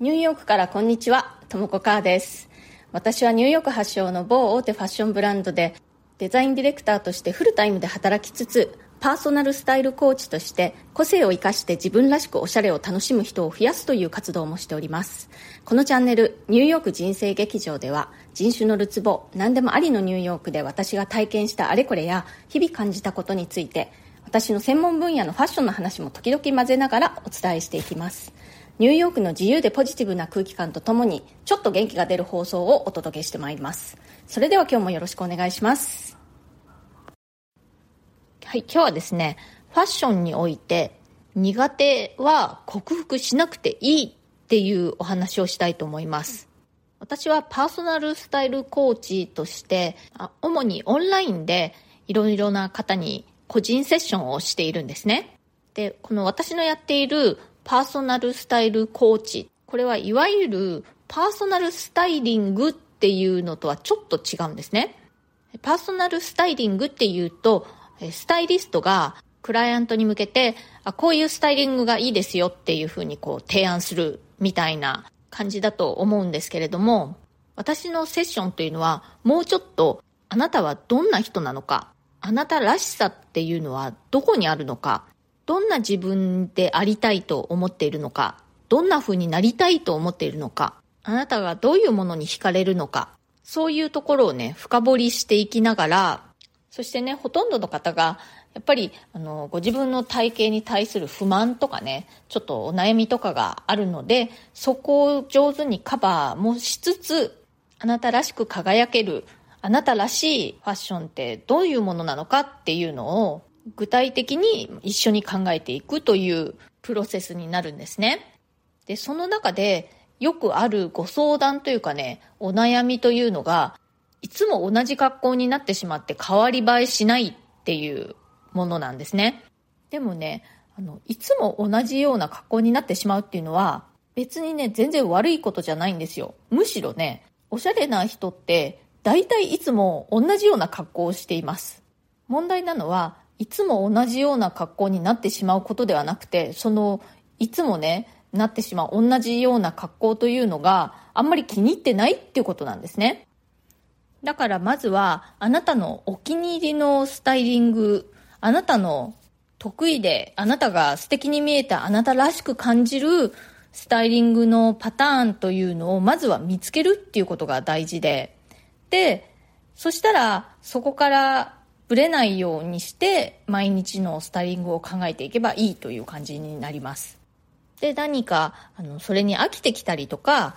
ニューヨークからこんにちは、ともこかーです。私はニューヨーク発祥の某大手ファッションブランドでデザインディレクターとしてフルタイムで働きつつパーソナルスタイルコーチとして個性を生かして自分らしくおしゃれを楽しむ人を増やすという活動もしておりますこのチャンネルニューヨーク人生劇場では人種のるつぼ何でもありのニューヨークで私が体験したあれこれや日々感じたことについて私の専門分野のファッションの話も時々混ぜながらお伝えしていきますニューヨークの自由でポジティブな空気感とともにちょっと元気が出る放送をお届けしてまいります。それでは今日もよろしくお願いします。はい今日はですねファッションにおいて苦手は克服しなくていいっていうお話をしたいと思います。私はパーソナルスタイルコーチとして主にオンラインでいろいろな方に個人セッションをしているんですね。でこの私のやっているパーソナルスタイルコーチ。これはいわゆるパーソナルスタイリングっていうのとはちょっと違うんですね。パーソナルスタイリングっていうとスタイリストがクライアントに向けてあこういうスタイリングがいいですよっていうふうにこう提案するみたいな感じだと思うんですけれども私のセッションというのはもうちょっとあなたはどんな人なのかあなたらしさっていうのはどこにあるのかどんな自分でありたいと思っているのかどんな風になりたいと思っているのかあなたがどういうものに惹かれるのかそういうところをね深掘りしていきながらそしてねほとんどの方がやっぱりあのご自分の体型に対する不満とかねちょっとお悩みとかがあるのでそこを上手にカバーもしつつあなたらしく輝けるあなたらしいファッションってどういうものなのかっていうのを具体的に一緒に考えていくというプロセスになるんですね。で、その中でよくあるご相談というかね、お悩みというのが、いつも同じ格好になってしまって変わり映えしないっていうものなんですね。でもね、あの、いつも同じような格好になってしまうっていうのは、別にね、全然悪いことじゃないんですよ。むしろね、おしゃれな人って、大体いつも同じような格好をしています。問題なのは、いつも同じような格好になってしまうことではなくて、その、いつもね、なってしまう同じような格好というのがあんまり気に入ってないっていうことなんですね。だからまずはあなたのお気に入りのスタイリング、あなたの得意であなたが素敵に見えたあなたらしく感じるスタイリングのパターンというのをまずは見つけるっていうことが大事で、で、そしたらそこからぶれないようにして毎日のスタイリングを考えていけばいいという感じになります。で、何か、あの、それに飽きてきたりとか、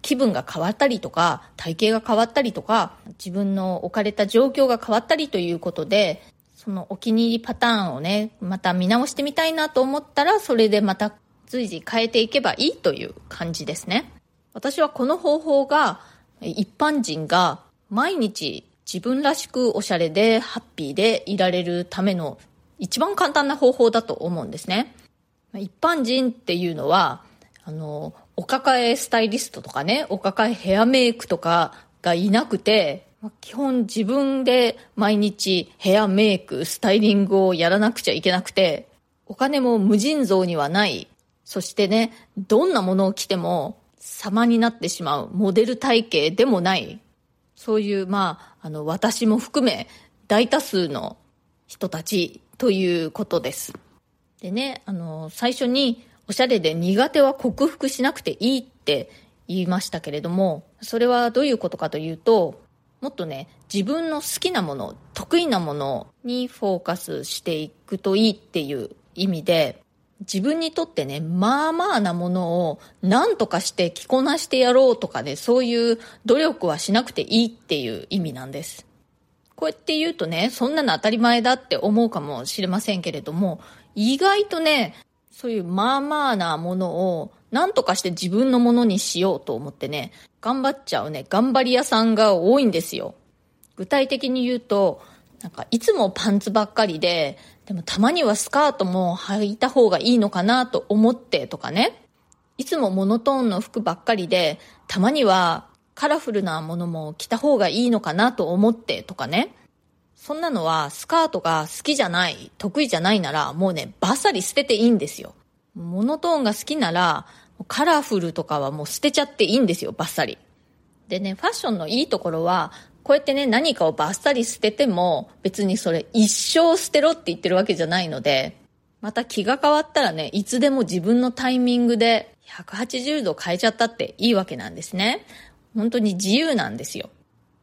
気分が変わったりとか、体型が変わったりとか、自分の置かれた状況が変わったりということで、そのお気に入りパターンをね、また見直してみたいなと思ったら、それでまた随時変えていけばいいという感じですね。私はこの方法が、一般人が毎日自分らしくおしゃれでハッピーでいられるための一番簡単な方法だと思うんですね。一般人っていうのは、あの、お抱えスタイリストとかね、お抱えヘアメイクとかがいなくて、基本自分で毎日ヘアメイク、スタイリングをやらなくちゃいけなくて、お金も無尽蔵にはない。そしてね、どんなものを着ても様になってしまうモデル体型でもない。そういう、まあ、あの、私も含め大多数の人たちということです。でね、あの、最初におしゃれで苦手は克服しなくていいって言いましたけれども、それはどういうことかというと、もっとね、自分の好きなもの、得意なものにフォーカスしていくといいっていう意味で、自分にとってね、まあまあなものを何とかして着こなしてやろうとかね、そういう努力はしなくていいっていう意味なんです。こうやって言うとね、そんなの当たり前だって思うかもしれませんけれども、意外とね、そういうまあまあなものを何とかして自分のものにしようと思ってね、頑張っちゃうね、頑張り屋さんが多いんですよ。具体的に言うと、なんかいつもパンツばっかりで、でもたまにはスカートも履いた方がいいのかなと思ってとかね。いつもモノトーンの服ばっかりで、たまにはカラフルなものも着た方がいいのかなと思ってとかね。そんなのはスカートが好きじゃない、得意じゃないならもうね、バッサリ捨てていいんですよ。モノトーンが好きなら、カラフルとかはもう捨てちゃっていいんですよ、バッサリ。でね、ファッションのいいところは、こうやってね、何かをバッサリ捨てても、別にそれ一生捨てろって言ってるわけじゃないので、また気が変わったらね、いつでも自分のタイミングで180度変えちゃったっていいわけなんですね。本当に自由なんですよ。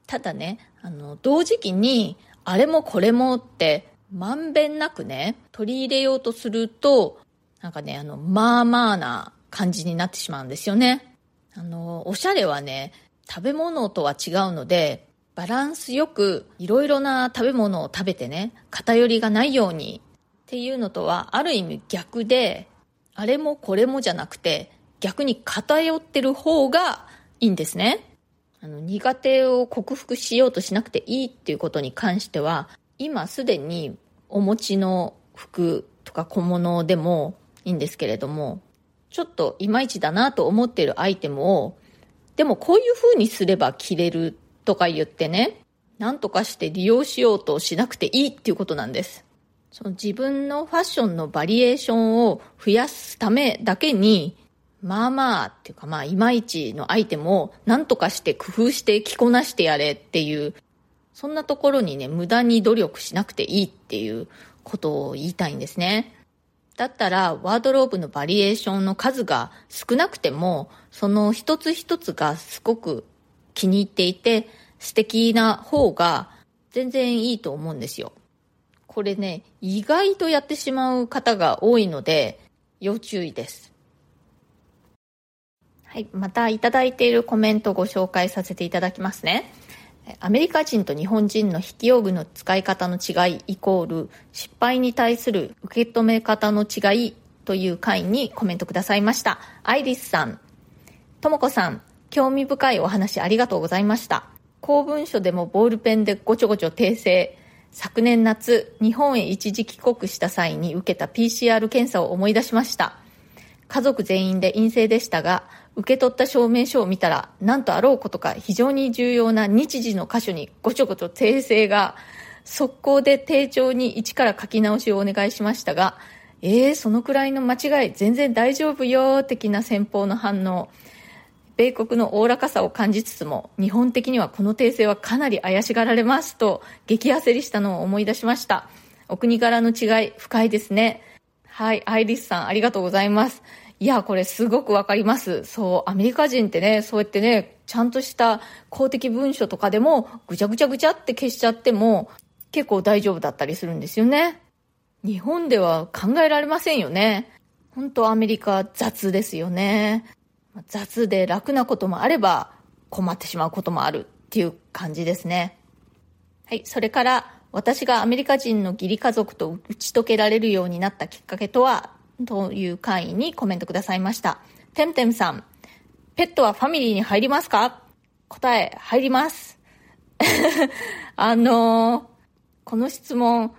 ただね、あの、同時期に、あれもこれもって、まんべんなくね、取り入れようとすると、なんかね、あの、まあまあな感じになってしまうんですよね。あの、おしゃれはね、食べ物とは違うので、バランスよくいろいろな食べ物を食べてね、偏りがないようにっていうのとはある意味逆で、あれもこれもじゃなくて、逆に偏ってる方がいいんですね。あの、苦手を克服しようとしなくていいっていうことに関しては、今すでにお持ちの服とか小物でもいいんですけれども、ちょっといまいちだなと思っているアイテムを、でもこういう風にすれば着れるとか言ってね、なんとかして利用しようとしなくていいっていうことなんです。その自分のファッションのバリエーションを増やすためだけに、まあまあっていうかまあいまいちのアイテムを何とかして工夫して着こなしてやれっていう、そんなところにね、無駄に努力しなくていいっていうことを言いたいんですね。だったら、ワードローブのバリエーションの数が少なくても、その一つ一つがすごく気に入っていて、素敵な方が全然いいと思うんですよ。これね、意外とやってしまう方が多いので、要注意です。はい、またいただいているコメントご紹介させていただきますね。アメリカ人と日本人の引き用具の使い方の違いイコール失敗に対する受け止め方の違いという回にコメントくださいました。アイリスさん、ともこさん、興味深いお話ありがとうございました。公文書でもボールペンでごちょごちょ訂正。昨年夏、日本へ一時帰国した際に受けた PCR 検査を思い出しました。家族全員で陰性でしたが、受け取った証明書を見たら、なんとあろうことか非常に重要な日時の箇所にごちょごちょ訂正が、速攻で丁重に一から書き直しをお願いしましたが、えー、そのくらいの間違い全然大丈夫よ、的な先方の反応。米国のおおらかさを感じつつも、日本的にはこの訂正はかなり怪しがられますと、激焦りしたのを思い出しました。お国柄の違い、深いですね。はい、アイリスさん、ありがとうございます。いや、これすごくわかります。そう、アメリカ人ってね、そうやってね、ちゃんとした公的文書とかでも、ぐちゃぐちゃぐちゃって消しちゃっても、結構大丈夫だったりするんですよね。日本では考えられませんよね。本当アメリカ雑ですよね。雑で楽なこともあれば、困ってしまうこともあるっていう感じですね。はい、それから、私がアメリカ人の義理家族と打ち解けられるようになったきっかけとはという会にコメントくださいました。てんてんさん、ペットはファミリーに入りますか？答え、入ります。あのー、この質問、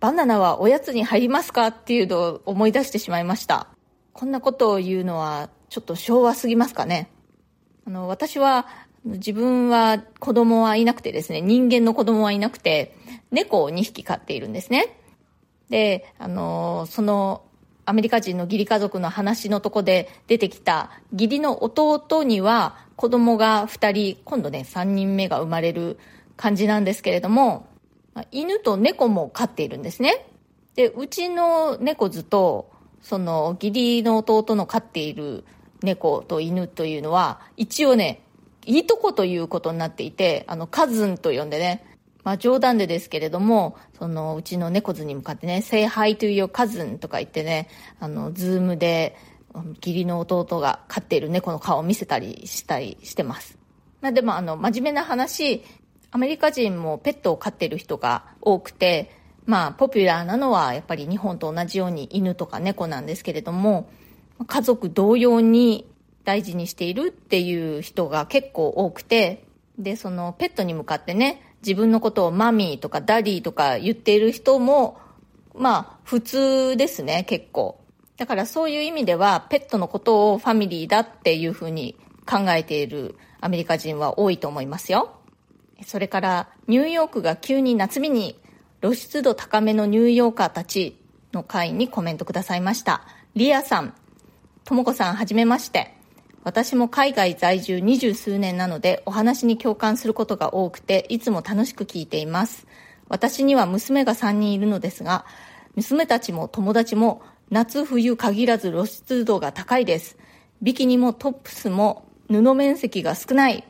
バナナはおやつに入りますか？っていうのを思い出してしまいました。こんなことを言うのはちょっと昭和すぎますかね。あの、私は自分は子供はいなくてですね、人間の子供はいなくて、猫を2匹飼っているんですね。で、あの、そのアメリカ人の義理家族の話のとこで出てきた義理の弟には子供が2人、今度ね3人目が生まれる感じなんですけれども、犬と猫も飼っているんですね。で、うちの猫図と、その義理の弟の飼っている猫と犬というのは、一応ね、いいとこということになっていて、あの、 cousin と呼んでね、まあ冗談でですけれども、そのうちの猫ズに向かってね、say hi to your cousin とか言ってね、あの、ズームで、義理の弟が飼っている猫の顔を見せたりしたりしてます。まあでもあの、真面目な話、アメリカ人もペットを飼っている人が多くて、まあ、ポピュラーなのはやっぱり日本と同じように犬とか猫なんですけれども、家族同様に大事にしているっていう人が結構多くて、で、そのペットに向かってね、自分のことを mommy とか daddy とか言っている人も、まあ、普通ですね、結構。だからそういう意味では、ペットのことをファミリーだっていうふうに考えているアメリカ人は多いと思いますよ。それから、ニューヨークが急に夏日に露出度高めのニューヨーカーたちの会にコメントくださいました。リアさん、ともこさんはじめまして。私も海外在住二十数年なのでお話に共感することが多くていつも楽しく聞いています。私には娘が3人いるのですが娘たちも友達も夏冬限らず露出度が高いです。ビキニもトップスも布面積が少ない。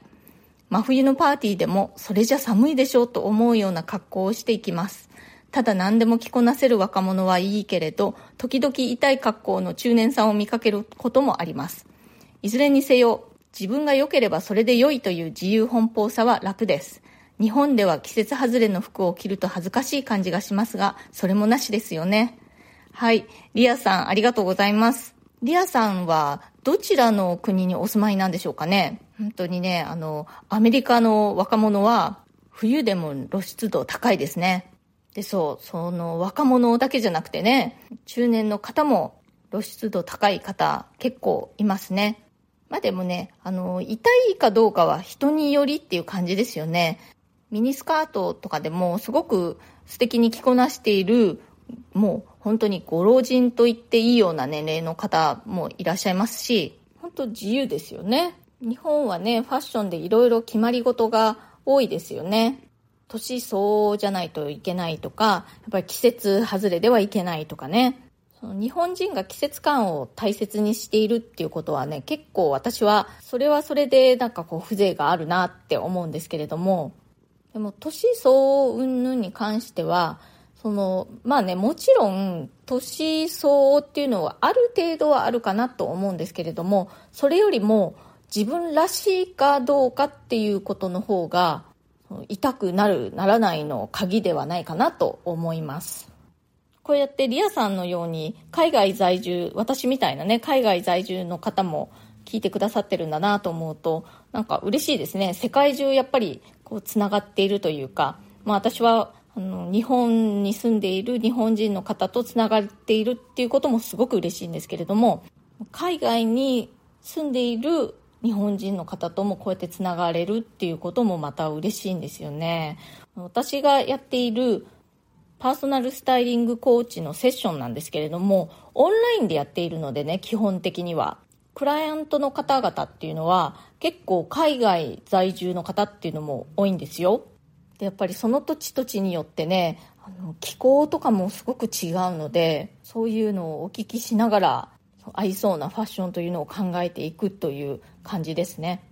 真冬のパーティーでもそれじゃ寒いでしょうと思うような格好をしていきます。ただ何でも着こなせる若者はいいけれど時々痛い格好の中年さんを見かけることもあります。いずれにせよ自分が良ければそれで良いという自由奔放さは楽です。日本では季節外れの服を着ると恥ずかしい感じがしますがそれもなしですよね。はい。リアさんありがとうございます。リアさんはどちらの国にお住まいなんでしょうかね？本当にね、あの、アメリカの若者は冬でも露出度高いですね。で、そう、その若者だけじゃなくてね、中年の方も露出度高い方結構いますね。まあでもね、あの、痛いかどうかは人によりっていう感じですよね。ミニスカートとかでもすごく素敵に着こなしているもう本当にご老人と言っていいような年齢の方もいらっしゃいますし、本当自由ですよね。日本はね、ファッションでいろいろ決まり事が多いですよね。年相応じゃないといけないとか、やっぱり季節外れではいけないとかね。その日本人が季節感を大切にしているっていうことはね、結構私は、それはそれでなんかこう風情があるなって思うんですけれども、でも年相応云々に関しては、その、まあね、もちろん、年相応っていうのはある程度はあるかなと思うんですけれども、それよりも自分らしいかどうかっていうことの方が、痛くなる、ならないの鍵ではないかなと思います。こうやってリアさんのように海外在住、私みたいなね、海外在住の方も聞いてくださってるんだなと思うと、なんか嬉しいですね。世界中やっぱりこう繋がっているというか、まあ私はあの日本に住んでいる日本人の方とつながっているっていうこともすごく嬉しいんですけれども海外に住んでいる日本人の方ともこうやってつながれるっていうこともまた嬉しいんですよね。私がやっているパーソナルスタイリングコーチのセッションなんですけれどもオンラインでやっているのでね基本的には。クライアントの方々っていうのは結構海外在住の方っていうのも多いんですよ。でやっぱりその土地土地によってねあの気候とかもすごく違うのでそういうのをお聞きしながら合いそうなファッションというのを考えていくという感じですね。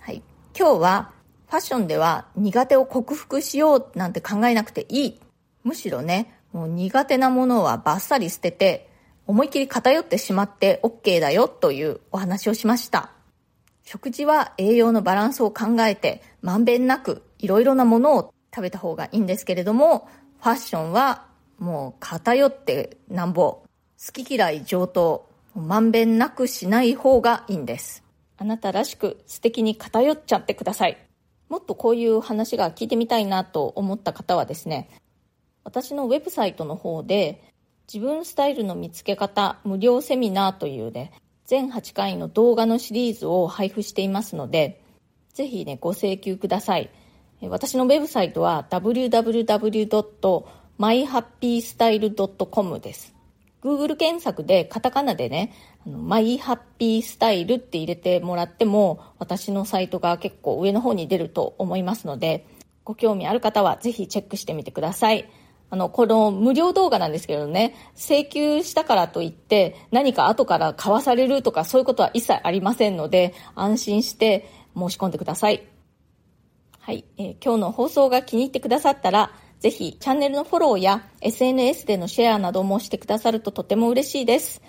はい。今日はファッションでは苦手を克服しようなんて考えなくていい。むしろねもう苦手なものはバッサリ捨てて思い切り偏ってしまって OK だよというお話をしました。食事は栄養のバランスを考えてまんべんなくいろいろなものを食べた方がいいんですけれども、ファッションはもう偏ってなんぼ、好き嫌い上等、まんべんなくしない方がいいんです。あなたらしく素敵に偏っちゃってください。もっとこういう話が聞いてみたいなと思った方はですね、私のウェブサイトの方で自分スタイルの見つけ方無料セミナーというね、全8回の動画のシリーズを配布していますので、ぜひね、ご請求ください。私のウェブサイトは www.myhappystyle.com です。Google 検索でカタカナでね、あの、マイハッピースタイルって入れてもらっても、私のサイトが結構上の方に出ると思いますので、ご興味ある方はぜひチェックしてみてください。あの、この無料動画なんですけどね、請求したからといって何か後から買わされるとかそういうことは一切ありませんので、安心して申し込んでください。はい、えー、今日の放送が気に入ってくださったら、ぜひチャンネルのフォローや SNS でのシェアなどもしてくださるととても嬉しいです。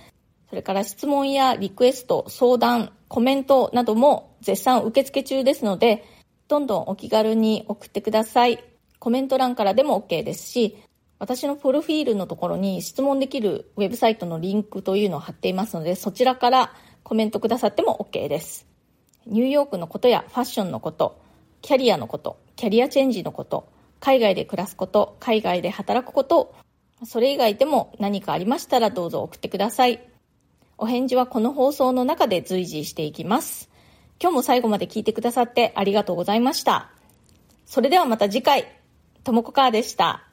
それから質問やリクエスト、相談、コメントなども絶賛受付中ですので、どんどんお気軽に送ってください。コメント欄からでも OK ですし、私のプロフィールのところに質問できるウェブサイトのリンクというのを貼っていますので、そちらからコメントくださっても OK です。ニューヨークのことやファッションのこと、キャリアのこと、キャリアチェンジのこと、海外で暮らすこと、海外で働くこと、それ以外でも何かありましたらどうぞ送ってください。お返事はこの放送の中で随時していきます。今日も最後まで聞いてくださってありがとうございました。それではまた次回、ともこかーでした。